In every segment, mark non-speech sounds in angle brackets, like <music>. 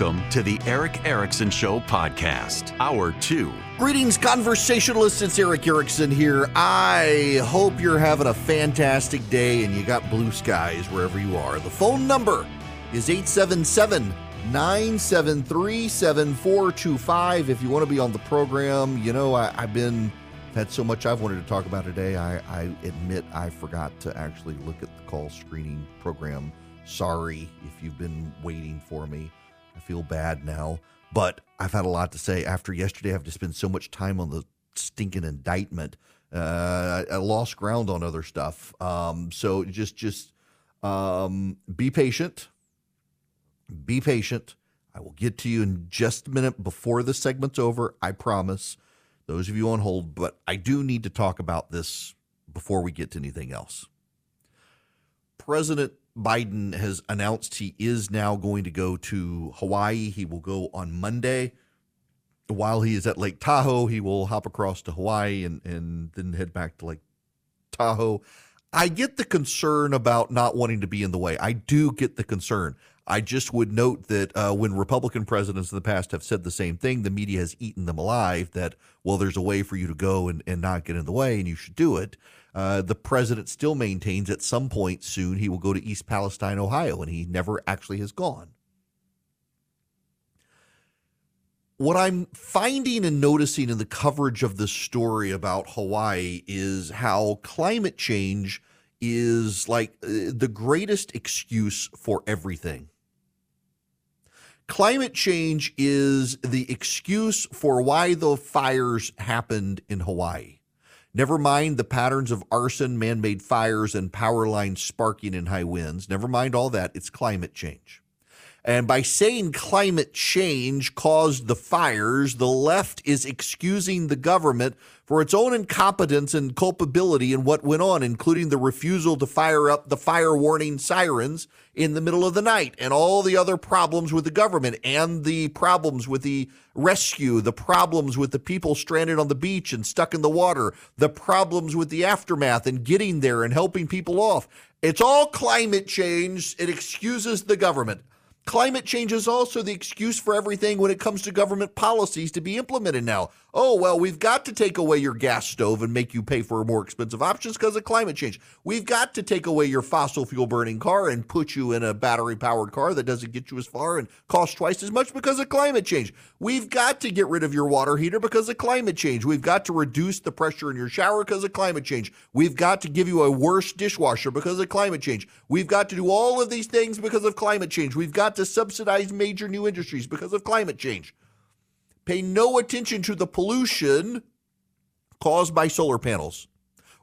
Welcome to the Erick Erickson Show podcast, Hour 2. Greetings, conversationalists. It's Erick Erickson here. I hope you're having a fantastic day and you got blue skies wherever you are. The phone number is 877 973 7425. If you want to be on the program, you know, I, have been had so much I've wanted to talk about today. I, I admit I forgot to actually look at the call screening program Sorry if you've been waiting for me. I feel bad now, but I've had a lot to say. After yesterday, I've to spend so much time on the stinking indictment. Uh, I, lost ground on other stuff. Um, so just just um, be patient. Be patient. I will get to you in just a minute before the segment's over. I promise. Those of you on hold, but I do need to talk about this before we get to anything else. President Biden has announced he is now going to go to Hawaii. He will go on Monday. While he is at Lake Tahoe, he will hop across to Hawaii and, and then head back to Lake Tahoe. I get the concern about not wanting to be in the way. I do get the concern. I just would note that uh, when Republican presidents in the past have said the same thing, the media has eaten them alive that, well, there's a way for you to go and, and not get in the way and you should do it. Uh, the president still maintains at some point soon he will go to East Palestine, Ohio, and he never actually has gone. What I'm finding and noticing in the coverage of this story about Hawaii is how climate change is like uh, the greatest excuse for everything. Climate change is the excuse for why the fires happened in Hawaii. Never mind the patterns of arson, man made fires, and power lines sparking in high winds. Never mind all that. It's climate change. And by saying climate change caused the fires, the left is excusing the government for its own incompetence and culpability in what went on, including the refusal to fire up the fire warning sirens in the middle of the night and all the other problems with the government and the problems with the rescue, the problems with the people stranded on the beach and stuck in the water, the problems with the aftermath and getting there and helping people off. It's all climate change. It excuses the government. Climate change is also the excuse for everything when it comes to government policies to be implemented now. Oh, well, we've got to take away your gas stove and make you pay for more expensive options because of climate change. We've got to take away your fossil fuel burning car and put you in a battery powered car that doesn't get you as far and costs twice as much because of climate change. We've got to get rid of your water heater because of climate change. We've got to reduce the pressure in your shower because of climate change. We've got to give you a worse dishwasher because of climate change. We've got to do all of these things because of climate change. We've got to subsidize major new industries because of climate change pay no attention to the pollution caused by solar panels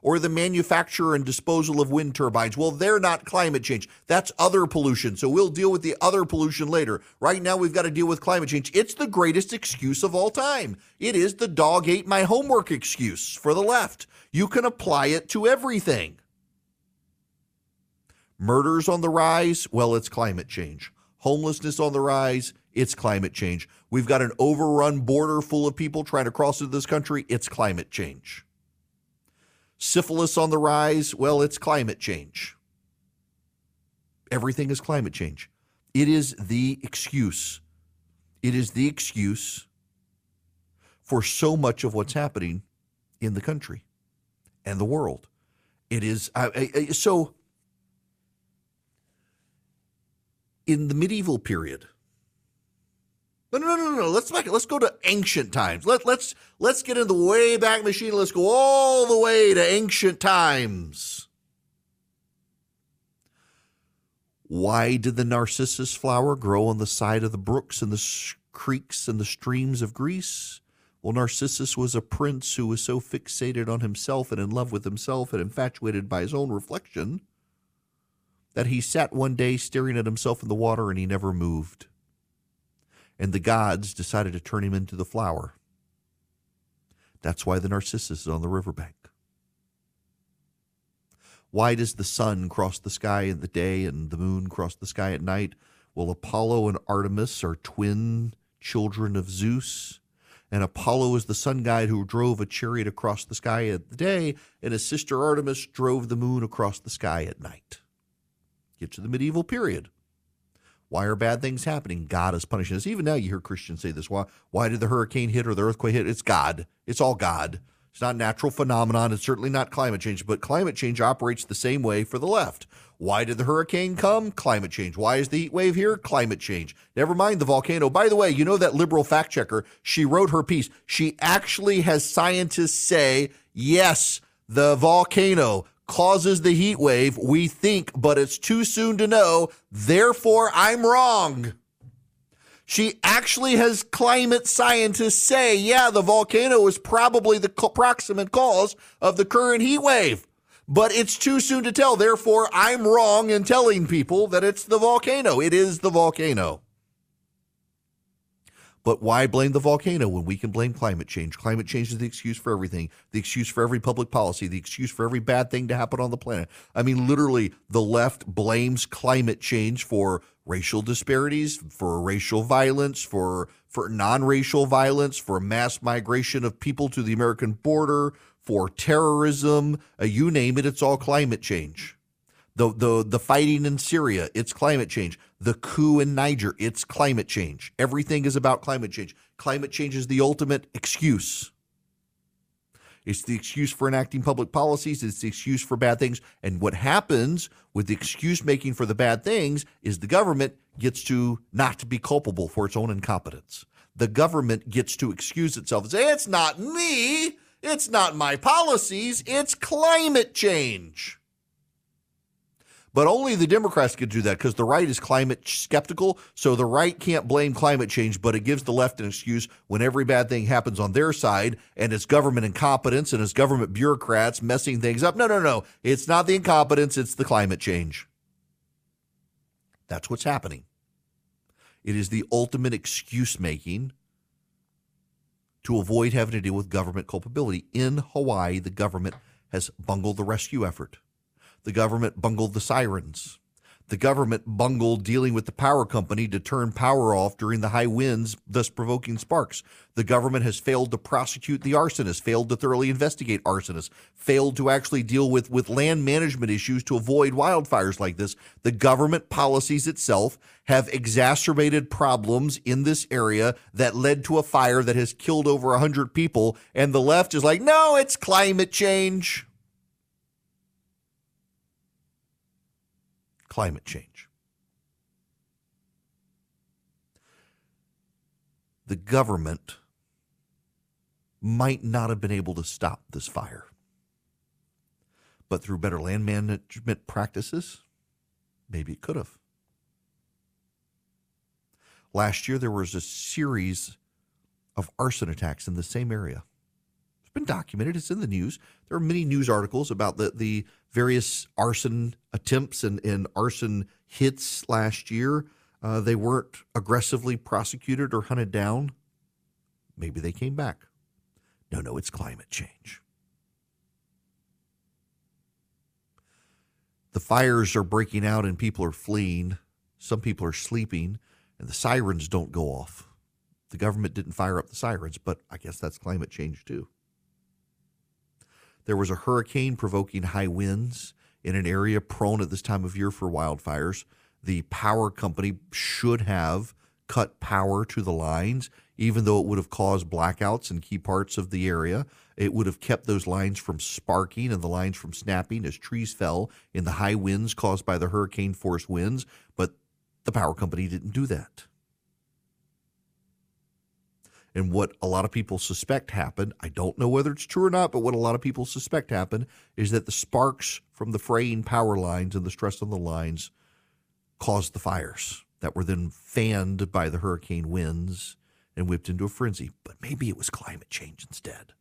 or the manufacture and disposal of wind turbines. Well, they're not climate change. That's other pollution. So we'll deal with the other pollution later. Right now, we've got to deal with climate change. It's the greatest excuse of all time. It is the dog ate my homework excuse for the left. You can apply it to everything. Murders on the rise? Well, it's climate change. Homelessness on the rise? It's climate change. We've got an overrun border full of people trying to cross into this country. It's climate change. Syphilis on the rise. Well, it's climate change. Everything is climate change. It is the excuse. It is the excuse for so much of what's happening in the country and the world. It is uh, uh, so in the medieval period no, no, no, no. No. Let's Let's go to ancient times. Let let's let's get in the way back machine. Let's go all the way to ancient times. Why did the narcissus flower grow on the side of the brooks and the creeks and the streams of Greece? Well, Narcissus was a prince who was so fixated on himself and in love with himself and infatuated by his own reflection that he sat one day staring at himself in the water and he never moved and the gods decided to turn him into the flower. That's why the narcissus is on the riverbank. Why does the sun cross the sky in the day and the moon cross the sky at night? Well, Apollo and Artemis are twin children of Zeus. And Apollo is the sun god who drove a chariot across the sky at the day, and his sister Artemis drove the moon across the sky at night. Get to the medieval period. Why are bad things happening? God is punishing us. Even now, you hear Christians say this. Why, why did the hurricane hit or the earthquake hit? It's God. It's all God. It's not natural phenomenon. It's certainly not climate change, but climate change operates the same way for the left. Why did the hurricane come? Climate change. Why is the heat wave here? Climate change. Never mind the volcano. By the way, you know that liberal fact checker, she wrote her piece. She actually has scientists say, yes, the volcano causes the heat wave. We think, but it's too soon to know. Therefore, I'm wrong. She actually has climate scientists say, yeah, the volcano is probably the proximate cause of the current heat wave but it's too soon to tell. Therefore, I'm wrong in telling people that it's the volcano. It is the volcano. But why blame the volcano when we can blame climate change? Climate change is the excuse for everything, the excuse for every public policy, the excuse for every bad thing to happen on the planet. I mean, literally, the left blames climate change for racial disparities, for racial violence, for for non-racial violence, for mass migration of people to the American border, for terrorism, uh, you name it, it's all climate change. The, the, the fighting in Syria, it's climate change. The coup in Niger, it's climate change. Everything is about climate change. Climate change is the ultimate excuse. It's the excuse for enacting public policies. It's the excuse for bad things. And what happens with the excuse making for the bad things is the government gets to not be culpable for its own incompetence. The government gets to excuse itself and say, it's not me. It's not my policies, it's climate change. But only the Democrats can do that because the right is climate skeptical. So the right can't blame climate change, but it gives the left an excuse when every bad thing happens on their side and it's government incompetence and it's government bureaucrats messing things up. No, no, no. It's not the incompetence, it's the climate change. That's what's happening. It is the ultimate excuse making to avoid having to deal with government culpability. In Hawaii, the government has bungled the rescue effort. The government bungled the sirens. The government bungled dealing with the power company to turn power off during the high winds, thus provoking sparks. The government has failed to prosecute the arsonists, failed to thoroughly investigate arsonists, failed to actually deal with, with land management issues to avoid wildfires like this. The government policies itself have exacerbated problems in this area that led to a fire that has killed over 100 people. And the left is like, no, it's climate change. Climate change. The government might not have been able to stop this fire, but through better land management practices, maybe it could have. Last year, there was a series of arson attacks in the same area. It's been documented, it's in the news. There are many news articles about the, the various arson attempts and, and arson hits last year. Uh, they weren't aggressively prosecuted or hunted down. Maybe they came back. No, no, it's climate change. The fires are breaking out and people are fleeing. Some people are sleeping, and the sirens don't go off. The government didn't fire up the sirens, but I guess that's climate change too. There was a hurricane provoking high winds in an area prone at this time of year for wildfires. The power company should have cut power to the lines, even though it would have caused blackouts in key parts of the area. It would have kept those lines from sparking and the lines from snapping as trees fell in the high winds caused by the hurricane force winds. But the power company didn't do that. And what a lot of people suspect happened, I don't know whether it's true or not, but what a lot of people suspect happened is that the sparks from the fraying power lines and the stress on the lines caused the fires that were then fanned by the hurricane winds and whipped into a frenzy. But maybe it was climate change instead.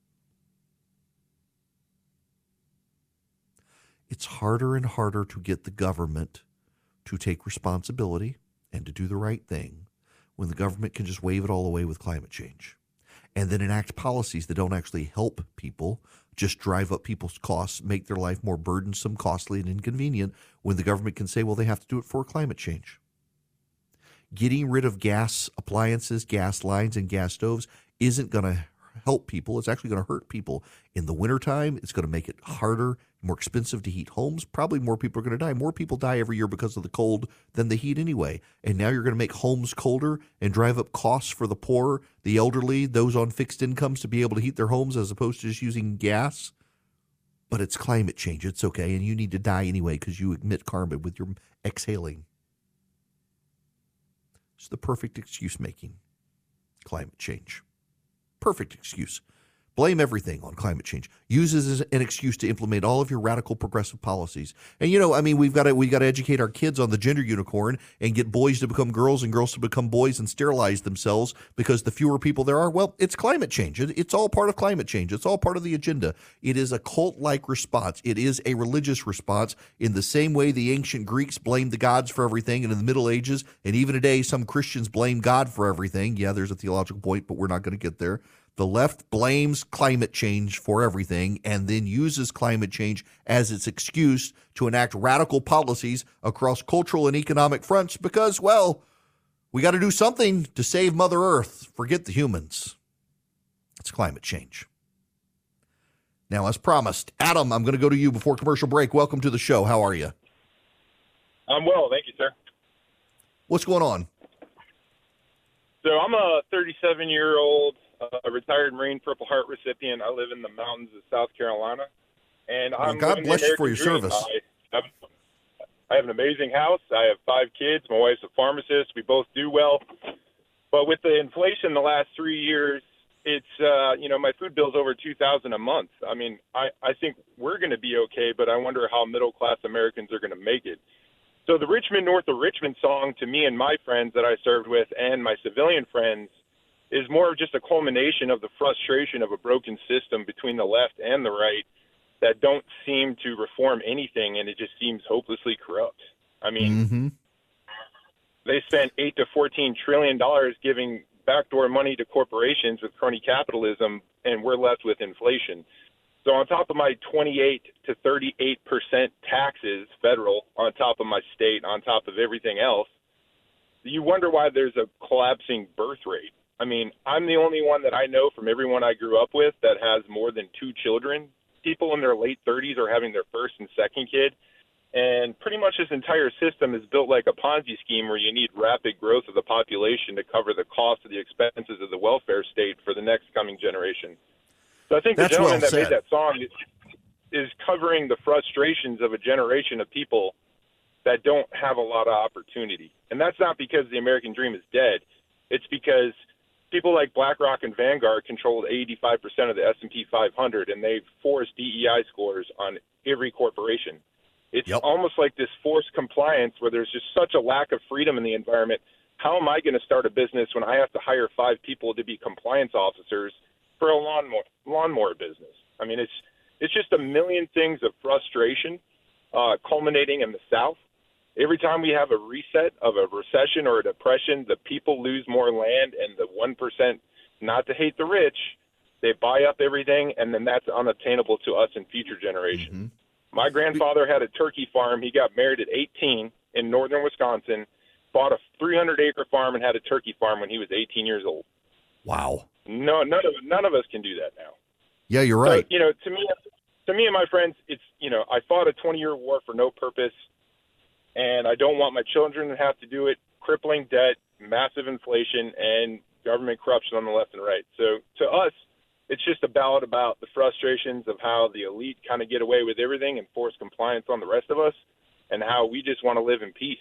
It's harder and harder to get the government to take responsibility and to do the right thing when the government can just wave it all away with climate change and then enact policies that don't actually help people, just drive up people's costs, make their life more burdensome, costly, and inconvenient when the government can say, well, they have to do it for climate change. Getting rid of gas appliances, gas lines, and gas stoves isn't going to help people. It's actually going to hurt people. In the wintertime, it's going to make it harder, more expensive to heat homes. Probably more people are going to die. More people die every year because of the cold than the heat anyway. And now you're going to make homes colder and drive up costs for the poor, the elderly, those on fixed incomes to be able to heat their homes as opposed to just using gas. But it's climate change. It's okay. And you need to die anyway because you emit carbon with your exhaling. It's the perfect excuse making climate change. Perfect excuse. Blame everything on climate change. Use as an excuse to implement all of your radical progressive policies. And you know, I mean, we've got to we got to educate our kids on the gender unicorn and get boys to become girls and girls to become boys and sterilize themselves because the fewer people there are, well, it's climate change. It's all part of climate change. It's all part of the agenda. It is a cult-like response. It is a religious response in the same way the ancient Greeks blamed the gods for everything and in the Middle Ages and even today some Christians blame God for everything. Yeah, there's a theological point, but we're not going to get there. The left blames climate change for everything and then uses climate change as its excuse to enact radical policies across cultural and economic fronts because, well, we got to do something to save Mother Earth. Forget the humans. It's climate change. Now, as promised, Adam, I'm going to go to you before commercial break. Welcome to the show. How are you? I'm well, thank you, sir. What's going on? So I'm a 37 year old a retired Marine Purple Heart recipient. I live in the mountains of South Carolina, and well, I'm God bless you for your dream. service. I have, I have an amazing house. I have five kids. My wife's a pharmacist. We both do well, but with the inflation the last three years, it's uh, you know my food bill's over two thousand a month. I mean, I I think we're going to be okay, but I wonder how middle class Americans are going to make it. So the Rich Men North of Richmond song to me and my friends that I served with and my civilian friends is more of just a culmination of the frustration of a broken system between the left and the right that don't seem to reform anything, and it just seems hopelessly corrupt. I mean, mm-hmm. they spent eight to fourteen trillion dollars giving backdoor money to corporations with crony capitalism, and we're left with inflation. So on top of my 28 to 38 percent taxes, federal, on top of my state, on top of everything else, you wonder why there's a collapsing birth rate. I mean, I'm the only one that I know from everyone I grew up with that has more than two children. People in their late 30s are having their first and second kid. And pretty much this entire system is built like a Ponzi scheme where you need rapid growth of the population to cover the cost of the expenses of the welfare state for the next coming generation. So I think That's the gentleman well that made that song is, is covering the frustrations of a generation of people that don't have a lot of opportunity. And that's not because the American dream is dead. It's because – people like BlackRock and Vanguard controlled 85% of the S&P 500, and they've forced DEI scores on every corporation. It's yep. almost like this forced compliance where there's just such a lack of freedom in the environment. How am I going to start a business when I have to hire five people to be compliance officers for a lawnmower lawnmower business? I mean, it's it's just a million things of frustration, uh, culminating in the South every time we have a reset of a recession or a depression, the people lose more land, and the one percent, not to hate the rich, they buy up everything, and then that's unattainable to us in future generations. Mm-hmm. My grandfather had a turkey farm. He got married at 18 in northern Wisconsin, bought a 300 acre farm, and had a turkey farm when he was 18 years old. Wow. No, none of none of us can do that now. Yeah, you're right. So, you know, to me, to me and my friends, it's you know, I fought a 20 year war for no purpose and I don't want my children to have to do it. Crippling debt, massive inflation, and government corruption on the left and right. So to us, it's just a ballad about the frustrations of how the elite kind of get away with everything and force compliance on the rest of us, and how we just want to live in peace.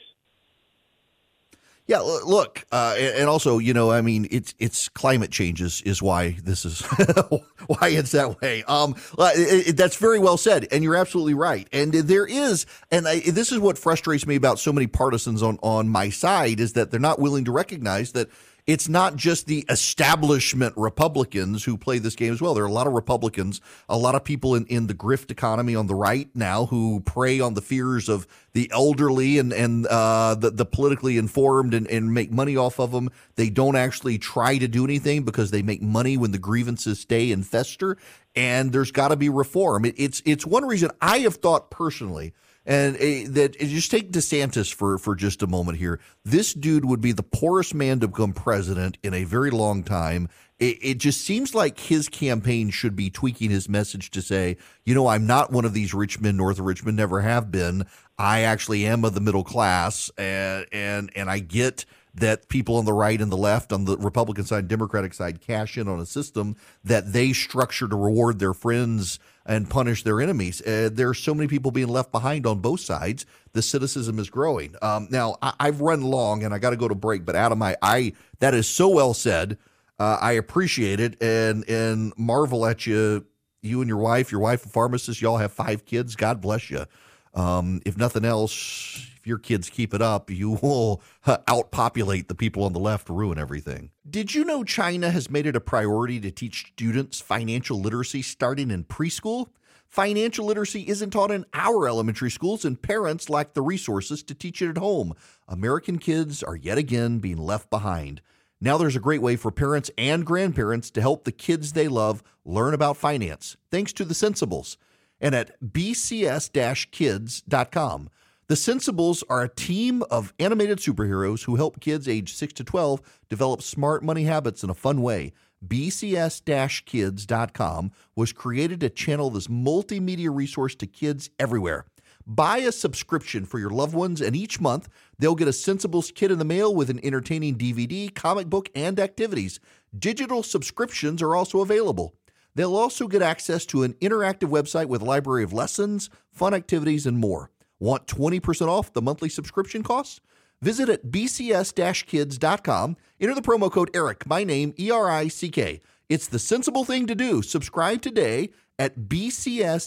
Yeah, look, uh, and also, you know, I mean, it's it's climate changes is, why this is <laughs> why it's that way. Um, it, it, that's very well said, and you're absolutely right. And there is, and I, this is what frustrates me about so many partisans on on my side is that they're not willing to recognize that it's not just the establishment Republicans who play this game as well. There are a lot of Republicans, a lot of people in, in the grift economy on the right now who prey on the fears of the elderly and, and uh, the, the politically informed and, and make money off of them. They don't actually try to do anything because they make money when the grievances stay and fester. and there's got to be reform. It, it's it's one reason I have thought personally and that just take DeSantis for for just a moment here. This dude would be the poorest man to become president in a very long time. It, it, just seems like his campaign should be tweaking his message to say, you know, I'm not one of these rich men north of Richmond, never have been. I actually am of the middle class, and and and I get that people on the right and the left, on the Republican side, Democratic side, cash in on a system that they structure to reward their friends and punish their enemies. Uh, there are so many people being left behind on both sides. The cynicism is growing. Um, now, I, have run long and I got to go to break, but Adam, I, I that is so well said. Uh, I appreciate it and and marvel at you. You and your wife, your wife a pharmacist, y'all have five kids. God bless you. Um, if nothing else, if your kids keep it up, you will <laughs> outpopulate the people on the left, ruin everything. Did you know China has made it a priority to teach students financial literacy starting in preschool? Financial literacy isn't taught in our elementary schools, and parents lack the resources to teach it at home. American kids are yet again being left behind. Now there's a great way for parents and grandparents to help the kids they love learn about finance, thanks to the Sensibles and at bcs kids.com. The Sensibles are a team of animated superheroes who help kids age 6 to 12 develop smart money habits in a fun way. BCS kids.com was created to channel this multimedia resource to kids everywhere. Buy a subscription for your loved ones, and each month they'll get a Sensibles kit in the mail with an entertaining DVD, comic book, and activities. Digital subscriptions are also available. They'll also get access to an interactive website with library of lessons, fun activities, and more. Want 20% off the monthly subscription costs? Visit at bcs kids.com. Enter the promo code ERIC, my name, E R I C K. It's the sensible thing to do. Subscribe today at bcs-kids.com.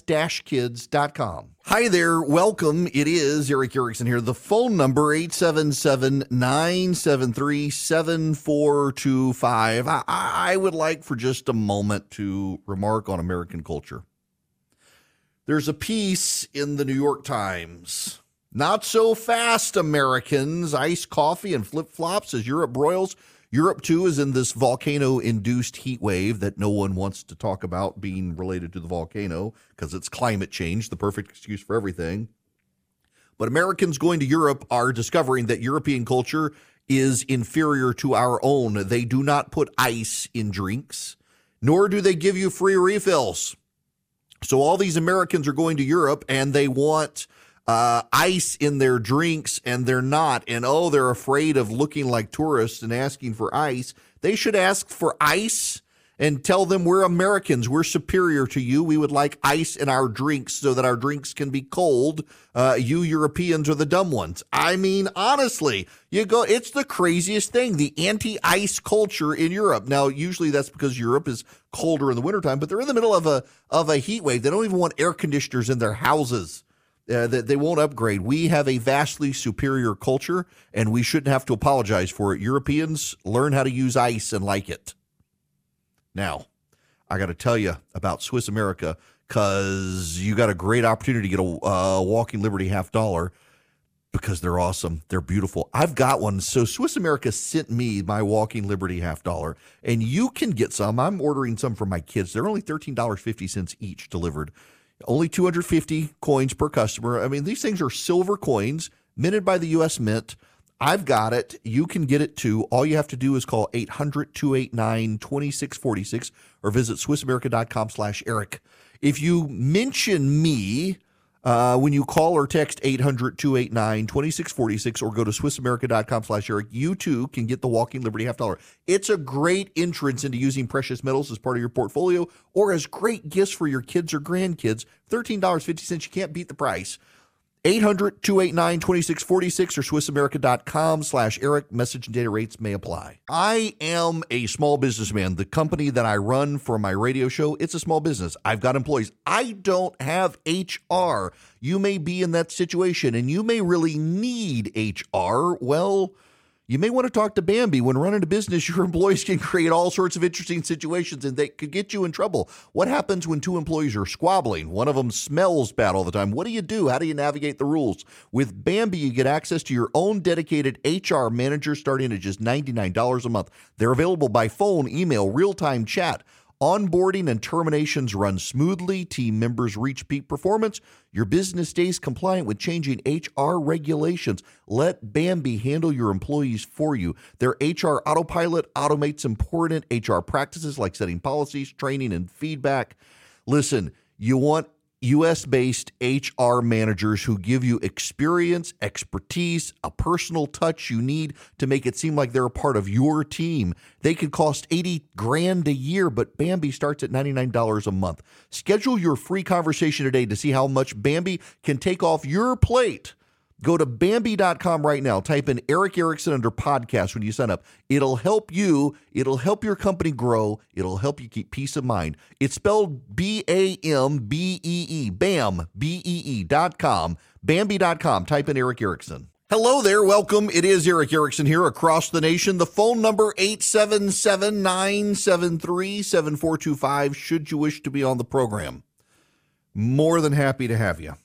Hi there, welcome. It is Erick Erickson here. The phone number 877-973-7425. I, I would like for just a moment to remark on American culture. There's a piece in the New York Times. Not so fast, Americans. Iced coffee and flip-flops as Europe broils Europe, too, is in this volcano induced heat wave that no one wants to talk about being related to the volcano because it's climate change, the perfect excuse for everything. But Americans going to Europe are discovering that European culture is inferior to our own. They do not put ice in drinks, nor do they give you free refills. So all these Americans are going to Europe and they want uh, ice in their drinks and they're not. And oh, they're afraid of looking like tourists and asking for ice. They should ask for ice and tell them we're Americans. We're superior to you. We would like ice in our drinks so that our drinks can be cold. Uh, you Europeans are the dumb ones. I mean, honestly, you go, it's the craziest thing. The anti ice culture in Europe. Now, usually that's because Europe is colder in the wintertime, but they're in the middle of a, of a heat wave. They don't even want air conditioners in their houses uh, that they won't upgrade. We have a vastly superior culture, and we shouldn't have to apologize for it. Europeans learn how to use ice and like it. Now, I got to tell you about Swiss America because you got a great opportunity to get a uh, Walking Liberty half dollar because they're awesome. They're beautiful. I've got one. So Swiss America sent me my Walking Liberty half dollar, and you can get some. I'm ordering some for my kids. They're only $13.50 each delivered. Only 250 coins per customer. I mean, these things are silver coins minted by the U.S. Mint. I've got it. You can get it too. All you have to do is call 800 289 2646 or visit SwissAmerica.com slash Erick. If you mention me, uh, when you call or text 800-289-2646 or go to swissamerica.com slash eric you too can get the walking liberty half dollar. It's a great entrance into using precious metals as part of your portfolio or as great gifts for your kids or grandkids. $13.50 you can't beat the price 800 289 2646 or SwissAmerica.com slash Eric. Message and data rates may apply. I am a small businessman. The company that I run for my radio show, it's a small business. I've got employees. I don't have HR. You may be in that situation and you may really need HR. Well, you may want to talk to Bambee. When running a business, <laughs> your employees can create all sorts of interesting situations and they could get you in trouble. What happens when two employees are squabbling? One of them smells bad all the time. What do you do? How do you navigate the rules? With Bambee, you get access to your own dedicated HR manager starting at just $99 a month. They're available by phone, email, real time chat Onboarding and terminations run smoothly, team members reach peak performance, your business stays compliant with changing HR regulations. Let Bambee handle your employees for you. Their HR autopilot automates important HR practices like setting policies, training, and feedback. Listen, you want US based HR managers who give you experience, expertise, a personal touch you need to make it seem like they're a part of your team. They could cost 80 grand a year, but Bambee starts at $99 a month. Schedule your free conversation today to see how much Bambee can take off your plate. Go to Bambee.com right now. Type in Erick Erickson under podcast when you sign up. It'll help you. It'll help your company grow. It'll help you keep peace of mind. It's spelled B A M B E E. BAM, B E E dot com. Bambee.com. Type in Erick Erickson. Hello there. Welcome. It is Erick Erickson here across the nation. The phone number 877-973-7425 should you wish to be on the program. More than happy to have you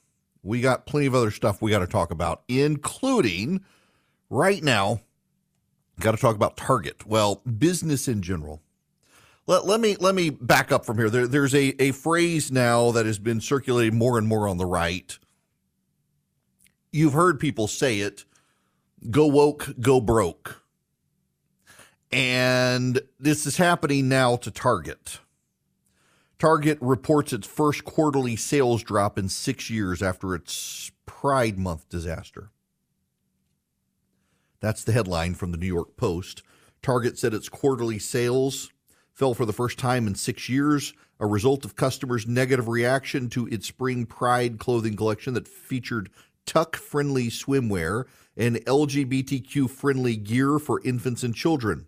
we got plenty of other stuff we got to talk about, including right now, got to talk about Target. Well, business in general. Let, let me let me back up from here. There, there's a, a phrase now that has been circulating more and more on the right. You've heard people say it go woke, go broke. And this is happening now to Target. Target reports its first quarterly sales drop in six years after its Pride Month disaster. That's the headline from the New York Post. Target said its quarterly sales fell for the first time in six years, a result of customers' negative reaction to its spring Pride clothing collection that featured tuck friendly swimwear and LGBTQ friendly gear for infants and children.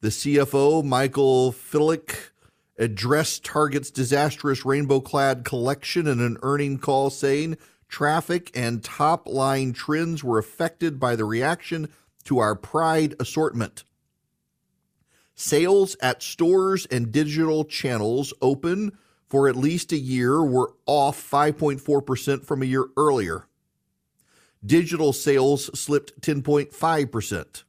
The CFO, Michael Fiddelke, addressed Target's disastrous rainbow clad collection in an earning call, saying traffic and top line trends were affected by the reaction to our Pride assortment. Sales at stores and digital channels open for at least a year were off 5.4% from a year earlier. Digital sales slipped 10.5%.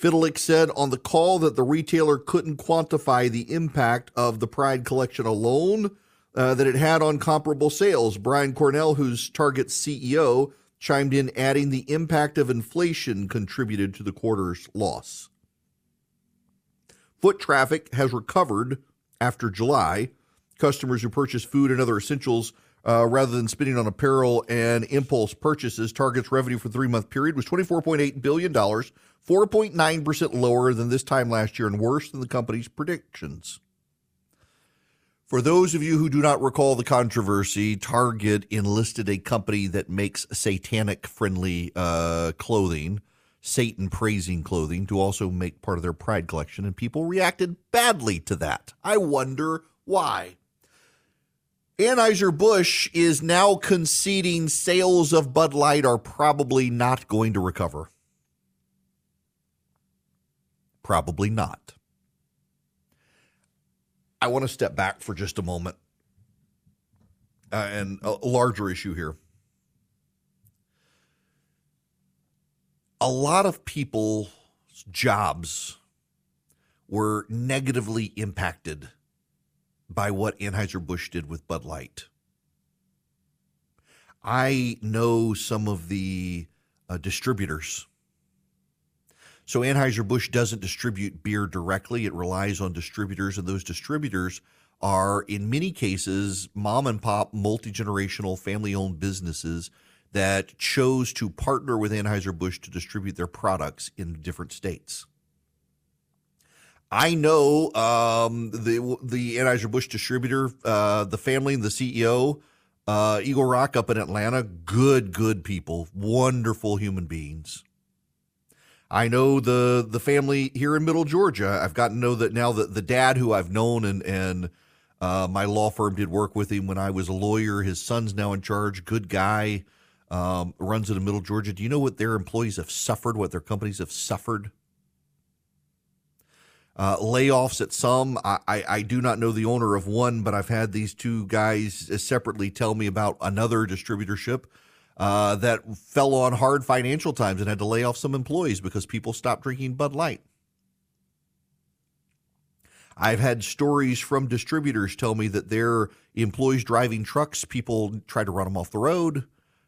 Fiddelke said on the call that the retailer couldn't quantify the impact of the Pride collection alone uh, that it had on comparable sales. Brian Cornell, who's Target's CEO, chimed in, adding the impact of inflation contributed to the quarter's loss. Foot traffic has recovered after July. Customers who purchase food and other essentials uh, rather than spending on apparel and impulse purchases. Target's revenue for the three month period was $24.8 billion, 4.9% lower than this time last year and worse than the company's predictions. For those of you who do not recall the controversy, Target enlisted a company that makes satanic friendly uh, clothing, Satan praising clothing, to also make part of their Pride collection, and people reacted badly to that. I wonder why. Anheuser-Busch is now conceding sales of Bud Light are probably not going to recover. Probably not. I want to step back for just a moment uh, and a larger issue here. A lot of people's jobs were negatively impacted by what Anheuser-Busch did with Bud Light. I know some of the uh, distributors so Anheuser-Busch doesn't distribute beer directly. It relies on distributors, and those distributors are, in many cases, mom and pop, multi generational, family owned businesses that chose to partner with Anheuser-Busch to distribute their products in different states. I know um, the the Anheuser Busch distributor, uh, the family, and the CEO, uh, Eagle Rock up in Atlanta. Good, good people, wonderful human beings. I know the the family here in Middle Georgia. I've gotten to know that now that the dad who I've known and and uh, my law firm did work with him when I was a lawyer. His son's now in charge. Good guy. Um, runs it in Middle Georgia. Do you know what their employees have suffered? What their companies have suffered? Uh, layoffs at some. I, I, I, do not know the owner of one, but I've had these two guys separately tell me about another distributorship uh, that fell on hard financial times and had to lay off some employees because people stopped drinking Bud Light. I've had stories from distributors tell me that their employees driving trucks, people try to run them off the road,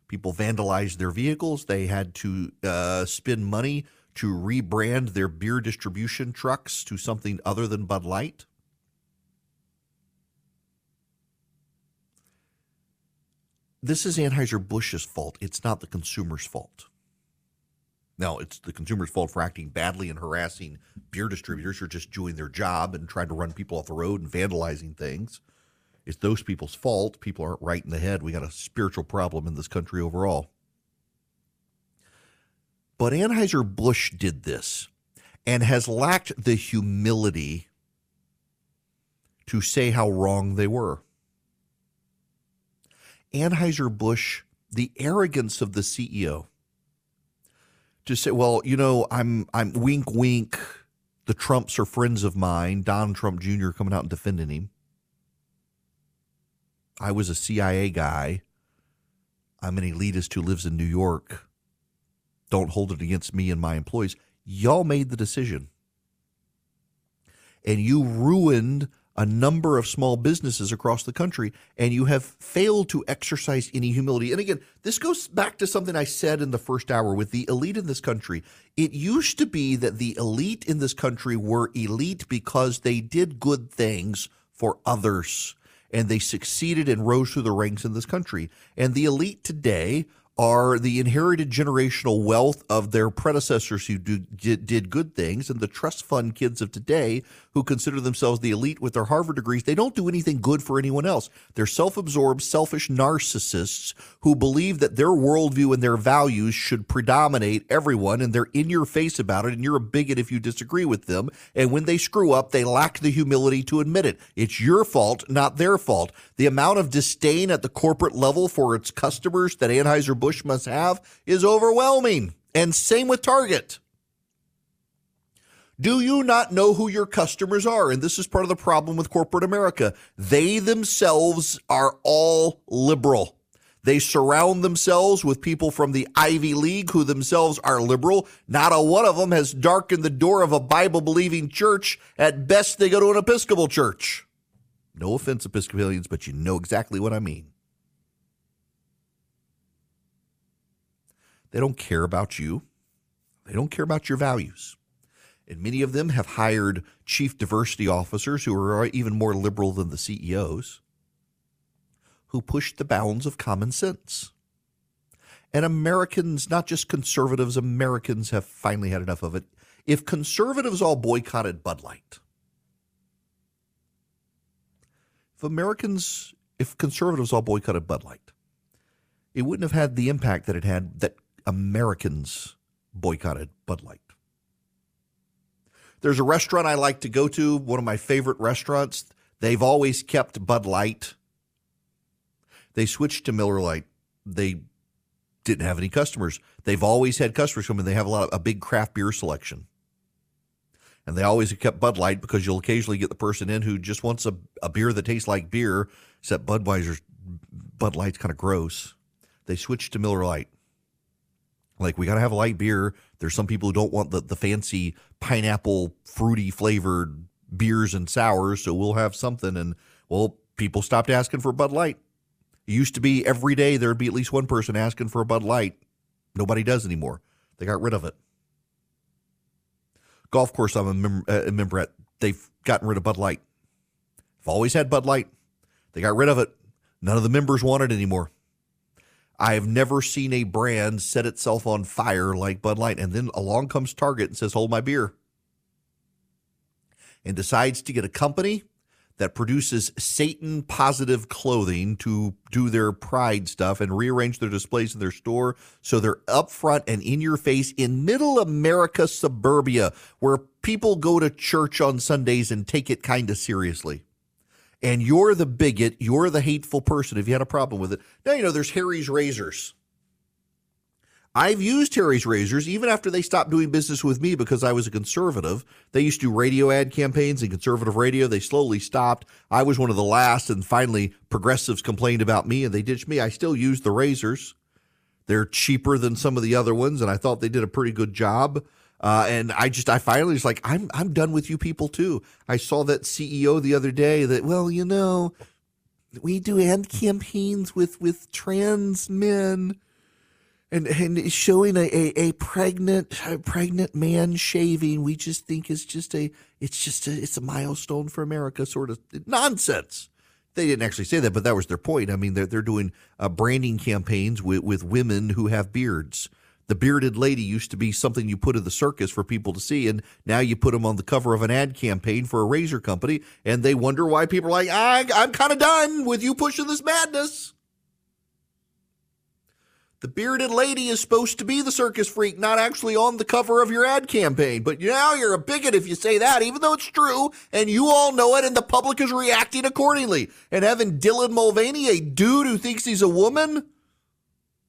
people vandalized their vehicles. They had to uh, spend money to rebrand their beer distribution trucks to something other than Bud Light. This is Anheuser-Busch's fault. It's not the consumer's fault. Now, it's the consumer's fault for acting badly and harassing beer distributors who are just doing their job and trying to run people off the road and vandalizing things. It's those people's fault. People aren't right in the head. We got a spiritual problem in this country overall. But Anheuser-Busch did this and has lacked the humility to say how wrong they were. Anheuser-Busch, the arrogance of the CEO to say, well, you know, I'm I'm wink wink, the Trumps are friends of mine, Don Trump Jr. coming out and defending him. I was a CIA guy. I'm an elitist who lives in New York. Don't hold it against me and my employees. Y'all made the decision. And you ruined a number of small businesses across the country, and you have failed to exercise any humility. And again, this goes back to something I said in the first hour with the elite in this country. It used to be that the elite in this country were elite because they did good things for others and they succeeded and rose through the ranks in this country. And the elite today are the inherited generational wealth of their predecessors who do, did good things and the trust fund kids of today who consider themselves the elite with their Harvard degrees. They don't do anything good for anyone else. They're self absorbed, selfish narcissists who believe that their worldview and their values should predominate everyone and they're in your face about it and you're a bigot if you disagree with them. And when they screw up, they lack the humility to admit it. It's your fault, not their fault. The amount of disdain at the corporate level for its customers that Anheuser-Busch Busch must have is overwhelming. And same with Target. Do you not know who your customers are? And this is part of the problem with corporate America. They themselves are all liberal. They surround themselves with people from the Ivy League who themselves are liberal. Not a one of them has darkened the door of a Bible believing church. At best, they go to an Episcopal church. No offense, Episcopalians, but you know exactly what I mean. They don't care about you. They don't care about your values. And many of them have hired chief diversity officers who are even more liberal than the CEOs who push the bounds of common sense. And Americans, not just conservatives, Americans have finally had enough of it. If conservatives all boycotted Bud Light, if Americans, if conservatives all boycotted Bud Light, it wouldn't have had the impact that it had that Americans boycotted Bud Light. There's a restaurant I like to go to, one of my favorite restaurants. They've always kept Bud Light. They switched to Miller Lite. They didn't have any customers. They've always had customers come in. They have a lot of a big craft beer selection. And they always have kept Bud Light because you'll occasionally get the person in who just wants a, a beer that tastes like beer, except Budweiser's Bud Light's kind of gross. They switched to Miller Lite. Like we got to have a light beer. There's some people who don't want the, the fancy pineapple fruity flavored beers and sours, so we'll have something. And well, people stopped asking for Bud Light. It used to be every day there'd be at least one person asking for a Bud Light. Nobody does anymore. They got rid of it. Golf course I'm a, mem- a member at, they've gotten rid of Bud Light. I've always had Bud Light. They got rid of it. None of the members want it anymore. I have never seen a brand set itself on fire like Bud Light. And then along comes Target and says, Hold my beer. And decides to get a company that produces Satan positive clothing to do their pride stuff and rearrange their displays in their store so they're up front and in your face in middle America suburbia where people go to church on Sundays and take it kind of seriously and you're the bigot, you're the hateful person if you had a problem with it. Now, you know, there's Harry's Razors. I've used Harry's Razors even after they stopped doing business with me because I was a conservative. They used to do radio ad campaigns and conservative radio. They slowly stopped. I was one of the last, and finally, progressives complained about me and they ditched me. I still use the razors. They're cheaper than some of the other ones, and I thought they did a pretty good job. Uh, and I just, I finally was like, I'm, I'm done with you people too. I saw that CEO the other day that, well, you know, we do ad campaigns with with trans men and and showing a, a, a pregnant a pregnant man shaving we just think is just a it's just a it's a milestone for America sort of nonsense. They didn't actually say that, but that was their point. I mean, they're they're doing uh, branding campaigns with with women who have beards the bearded lady used to be something you put in the circus for people to see, and now you put them on the cover of an ad campaign for a razor company, and they wonder why people are like, I, I'm kind of done with you pushing this madness. The bearded lady is supposed to be the circus freak, not actually on the cover of your ad campaign. But now you're a bigot if you say that, even though it's true, and you all know it, and the public is reacting accordingly. And having Dylan Mulvaney, a dude who thinks he's a woman,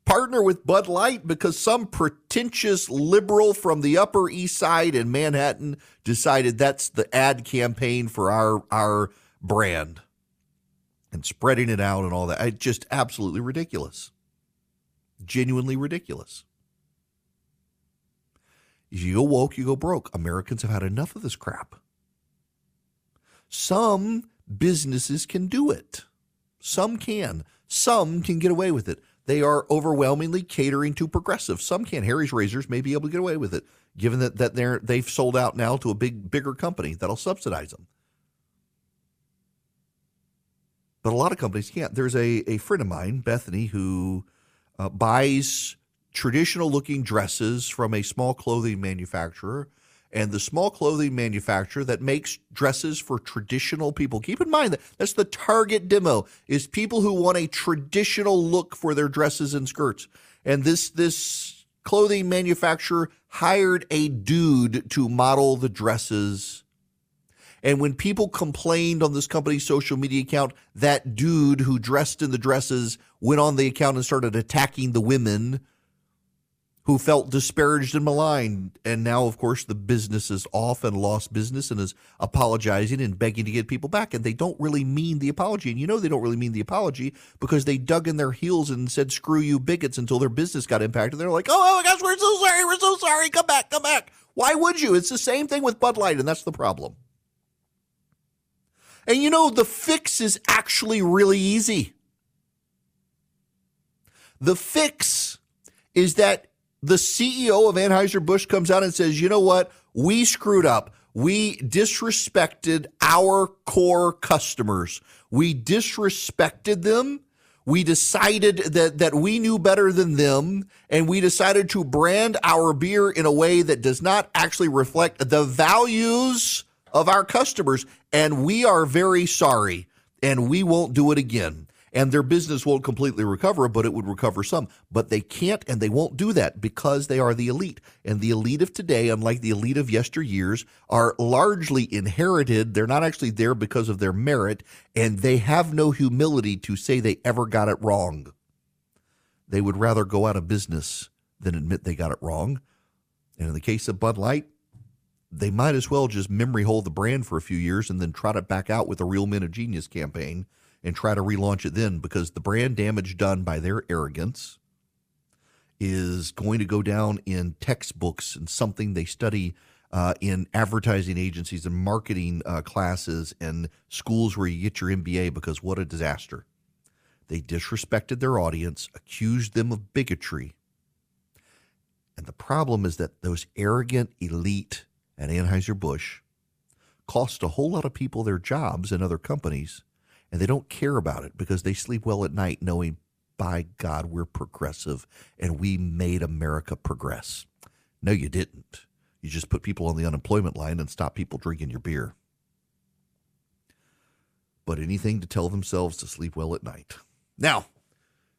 partner with Bud Light because some pretentious liberal from the Upper East Side in Manhattan decided that's the ad campaign for our our brand and spreading it out and all that. It's just absolutely ridiculous. Genuinely ridiculous. You go woke, you go broke. Americans have had enough of this crap. Some businesses can do it. Some can. Some can get away with it they are overwhelmingly catering to progressives. Some can. Harry's Razors may be able to get away with it, given that, that they're they've sold out now to a big bigger company that'll subsidize them. But a lot of companies can't. There's a, a friend of mine, Bethany, who uh, buys traditional looking dresses from a small clothing manufacturer and the small clothing manufacturer that makes dresses for traditional people. Keep in mind that that's the target demo is people who want a traditional look for their dresses and skirts. And this this clothing manufacturer hired a dude to model the dresses. And when people complained on this company's social media account, that dude who dressed in the dresses went on the account and started attacking the women who felt disparaged and maligned. And now, of course, the business is off and lost business and is apologizing and begging to get people back. And they don't really mean the apology. And you know they don't really mean the apology because they dug in their heels and said, screw you bigots until their business got impacted. They're like, oh, oh my gosh, we're so sorry. We're so sorry. Come back, come back. Why would you? It's the same thing with Bud Light, and that's the problem. And you know, the fix is actually really easy. The fix is that the CEO of Anheuser-Busch comes out and says, you know what? We screwed up. We disrespected our core customers. We disrespected them. We decided that, that we knew better than them, and we decided to brand our beer in a way that does not actually reflect the values of our customers. And we are very sorry, and we won't do it again and their business won't completely recover, but it would recover some. But they can't and they won't do that because they are the elite. And the elite of today, unlike the elite of yesteryears, are largely inherited. They're not actually there because of their merit, and they have no humility to say they ever got it wrong. They would rather go out of business than admit they got it wrong. And in the case of Bud Light, they might as well just memory hold the brand for a few years and then trot it back out with a Real Men of Genius campaign and try to relaunch it then because the brand damage done by their arrogance is going to go down in textbooks and something they study uh, in advertising agencies and marketing uh, classes and schools where you get your MBA because what a disaster. They disrespected their audience, accused them of bigotry. And the problem is that those arrogant elite at Anheuser-Busch cost a whole lot of people their jobs in other companies and they don't care about it because they sleep well at night knowing, by God, we're progressive and we made America progress. No, you didn't. You just put people on the unemployment line and stop people drinking your beer. But anything to tell themselves to sleep well at night. Now,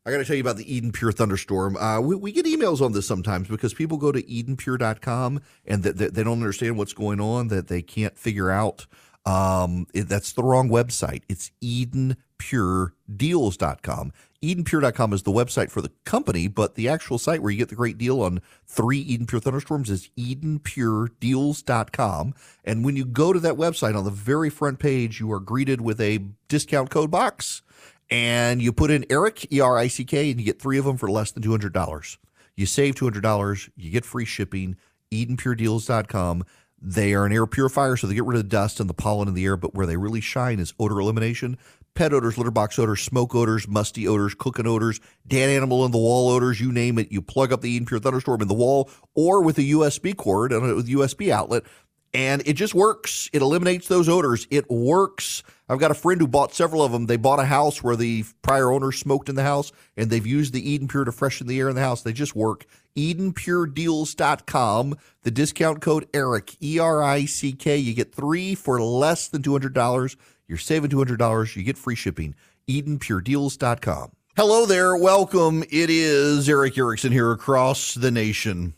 I got to tell you about the Eden Pure Thunderstorm. Uh, we, we, get emails on this sometimes because people go to EdenPure.com and they, they don't understand what's going on, that they can't figure out um, it, that's the wrong website. It's EdenPureDeals.com. EdenPure.com is the website for the company, but the actual site where you get the great deal on three Eden Pure Thunderstorms is EdenPureDeals.com. And when you go to that website, on the very front page, you are greeted with a discount code box. And you put in Erick, E R I C K, and you get three of them for less than $200. You save $200, you get free shipping EdenPureDeals.com. They are an air purifier, so they get rid of the dust and the pollen in the air, but where they really shine is odor elimination. Pet odors, litter box odors, smoke odors, musty odors, cooking odors, dead animal in the wall odors, you name it. You plug up the Eden Pure Thunderstorm in the wall or with a USB cord and a USB outlet, and it just works. It eliminates those odors. It works. I've got a friend who bought several of them. They bought a house where the prior owner smoked in the house, and they've used the Eden Pure to freshen the air in the house. They just work. EdenPureDeals.com. The discount code ERICK, E R I C K. You get three for less than $200. You're saving $200. You get free shipping. EdenPureDeals.com. Hello there. Welcome. It is Erick Erickson here across the nation.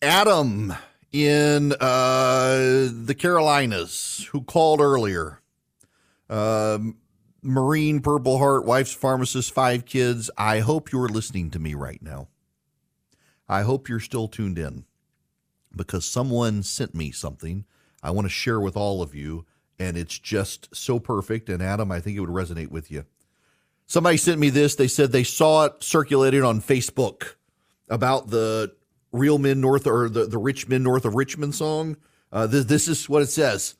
Adam in uh, the Carolinas who called earlier. Um, Marine Purple Heart, wife's pharmacist, five kids. I hope you're listening to me right now. I hope you're still tuned in because someone sent me something I want to share with all of you, and it's just so perfect. And Adam, I think it would resonate with you. Somebody sent me this. They said they saw it circulating on Facebook about the real men north or the, the rich men north of Richmond song. Uh, this, this is what it says.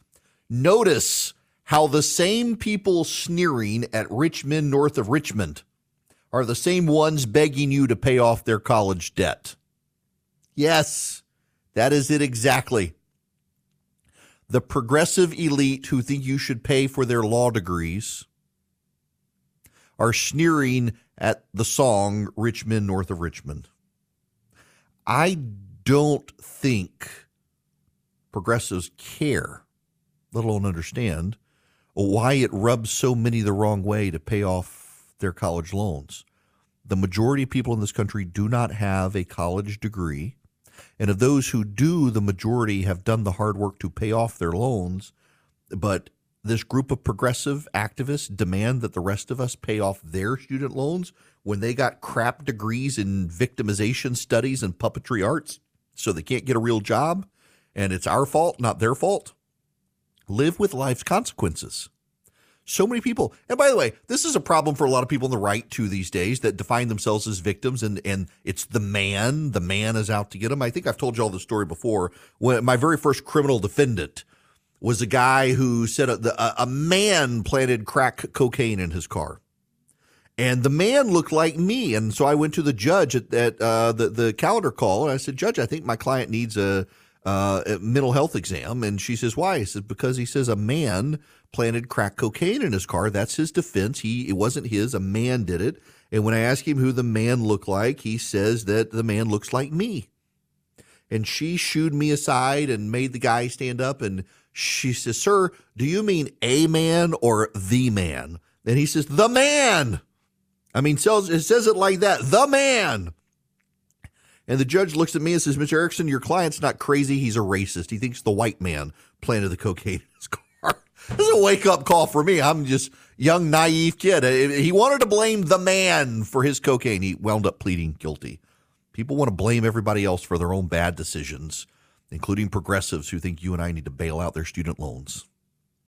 Notice how the same people sneering at rich men north of Richmond are the same ones begging you to pay off their college debt. Yes, that is it exactly. The progressive elite who think you should pay for their law degrees are sneering at the song Rich Men North of Richmond. I don't think progressives care, let alone understand, why it rubs so many the wrong way to pay off their college loans. The majority of people in this country do not have a college degree. And of those who do, the majority have done the hard work to pay off their loans. But this group of progressive activists demand that the rest of us pay off their student loans when they got crap degrees in victimization studies and puppetry arts, so they can't get a real job. And it's our fault, not their fault. Live with life's consequences. So many people, and by the way, this is a problem for a lot of people on the right too these days that define themselves as victims, and and it's the man, the man is out to get them. I think I've told you all the story before. When my very first criminal defendant was a guy who said a, a man planted crack cocaine in his car, and the man looked like me, and so I went to the judge at, at uh, the the calendar call, and I said, Judge, I think my client needs a uh, a mental health exam. And she says, why? He says, because he says a man planted crack cocaine in his car. That's his defense. He It wasn't his. A man did it. And when I ask him who the man looked like, he says that the man looks like me. And she shooed me aside and made the guy stand up. And she says, Sir, do you mean a man or the man? And he says, The man. I mean, it says it like that, the man. And the judge looks at me and says, Mr. Erickson, your client's not crazy. He's a racist. He thinks the white man planted the cocaine in his car. <laughs> this is a wake up call for me. I'm just young, naive kid. He wanted to blame the man for his cocaine. He wound up pleading guilty. People want to blame everybody else for their own bad decisions, including progressives who think you and I need to bail out their student loans.